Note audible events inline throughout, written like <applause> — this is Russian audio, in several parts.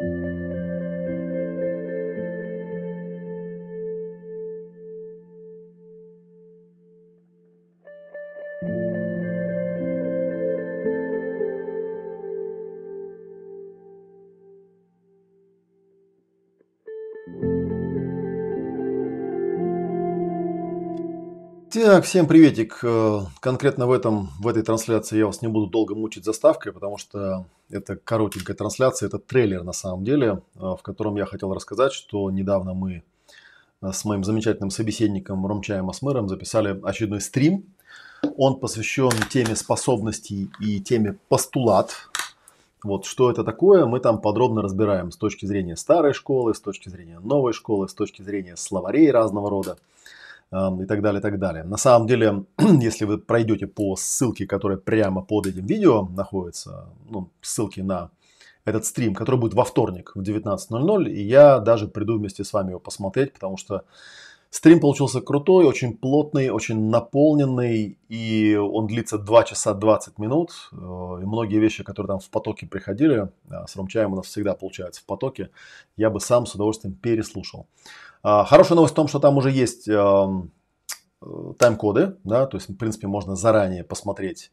Thank you. Так, всем приветик. Э, конкретно в, этом, в этой трансляции я вас не буду долго мучить заставкой, потому что это коротенькая трансляция, это трейлер на самом деле, э, в котором я хотел рассказать, что недавно мы э, с моим замечательным собеседником Ромчаем Асмыром записали очередной стрим. Он посвящен теме способностей и теме постулат. Вот что это такое, мы там подробно разбираем с точки зрения старой школы, с точки зрения новой школы, с точки зрения словарей разного рода и так далее, и так далее. На самом деле, <clears throat> если вы пройдете по ссылке, которая прямо под этим видео находится, ну, ссылки на этот стрим, который будет во вторник в 19.00, и я даже приду вместе с вами его посмотреть, потому что стрим получился крутой, очень плотный, очень наполненный, и он длится 2 часа 20 минут, э, и многие вещи, которые там в потоке приходили, а, с Ромчаем у нас всегда получается в потоке, я бы сам с удовольствием переслушал. А, хорошая новость в том, что там уже есть эм, тайм-коды, да, то есть, в принципе, можно заранее посмотреть,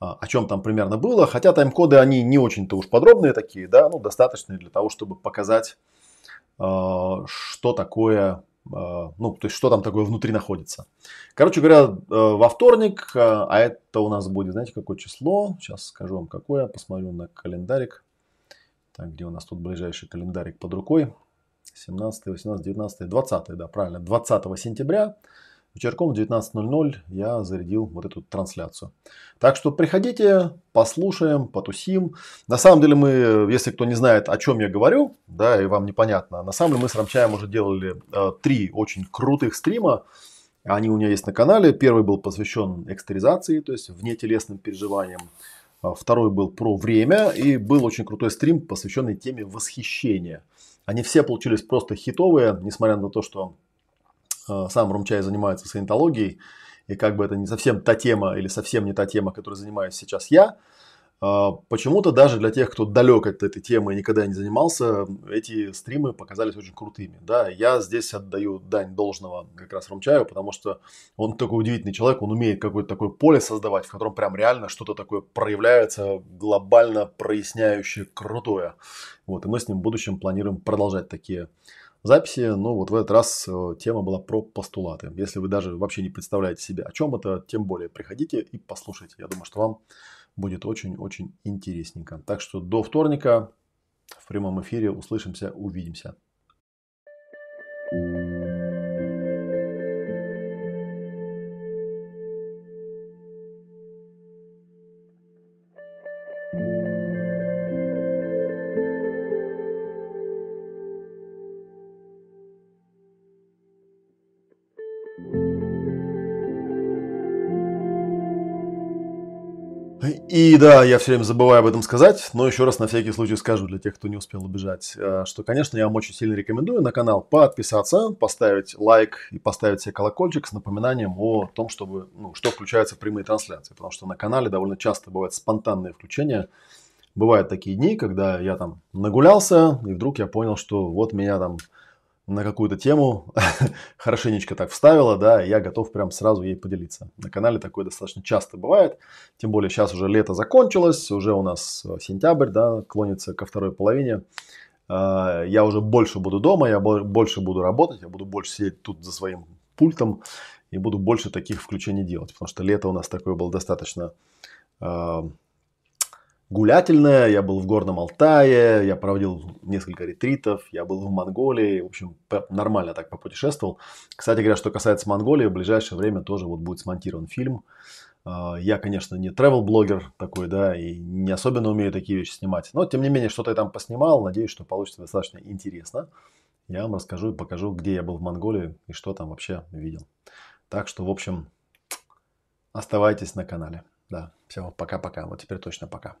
о чем там примерно было, хотя тайм-коды, они не очень-то уж подробные такие, да, ну, достаточные для того, чтобы показать, что такое, ну, то есть, что там такое внутри находится. Короче говоря, во вторник, а это у нас будет, знаете, какое число, сейчас скажу вам какое, посмотрю на календарик, так, где у нас тут ближайший календарик под рукой, 17, 18, 19, 20, да, правильно, 20 сентября вечерком в 19.00 я зарядил вот эту трансляцию. Так что приходите, послушаем, потусим. На самом деле мы, если кто не знает, о чем я говорю, да, и вам непонятно, на самом деле мы с Рамчаем уже делали э, три очень крутых стрима. Они у меня есть на канале. Первый был посвящен экстеризации, то есть внетелесным переживаниям. А второй был про время и был очень крутой стрим, посвященный теме восхищения. Они все получились просто хитовые, несмотря на то, что сам Румчай занимается саентологией, и как бы это не совсем та тема или совсем не та тема, которой занимаюсь сейчас я. А, почему-то даже для тех, кто далек от этой темы и никогда не занимался, эти стримы показались очень крутыми. Да, я здесь отдаю дань должного как раз Ромчаю, потому что он такой удивительный человек, он умеет какое-то такое поле создавать, в котором прям реально что-то такое проявляется, глобально проясняющее, крутое. Вот, и мы с ним в будущем планируем продолжать такие записи. Ну, вот в этот раз э, тема была про постулаты. Если вы даже вообще не представляете себе, о чем это, тем более приходите и послушайте. Я думаю, что вам будет очень-очень интересненько. Так что до вторника в прямом эфире услышимся, увидимся. thank you И да, я все время забываю об этом сказать, но еще раз на всякий случай скажу для тех, кто не успел убежать, э, что, конечно, я вам очень сильно рекомендую на канал подписаться, поставить лайк и поставить себе колокольчик с напоминанием о том, чтобы, ну, что включается в прямые трансляции, потому что на канале довольно часто бывают спонтанные включения. Бывают такие дни, когда я там нагулялся, и вдруг я понял, что вот меня там на какую-то тему <laughs> хорошенечко так вставила, да, я готов прям сразу ей поделиться. На канале такое достаточно часто бывает, тем более сейчас уже лето закончилось, уже у нас э, сентябрь, да, клонится ко второй половине. А, я уже больше буду дома, я больше буду работать, я буду больше сидеть тут за своим пультом и буду больше таких включений делать, потому что лето у нас такое было достаточно а, гулятельная. Я был в Горном Алтае, я проводил несколько ретритов, я был в Монголии. В общем, нормально так попутешествовал. Кстати говоря, что касается Монголии, в ближайшее время тоже вот будет смонтирован фильм. А, я, конечно, не travel-блогер такой, да, и не особенно умею такие вещи снимать. Но, тем не менее, что-то я там поснимал. Надеюсь, что получится достаточно интересно. Я вам расскажу и покажу, где я был в Монголии и что там вообще видел. Так что, в общем, оставайтесь на канале. Да, все, пока-пока. Вот теперь точно пока.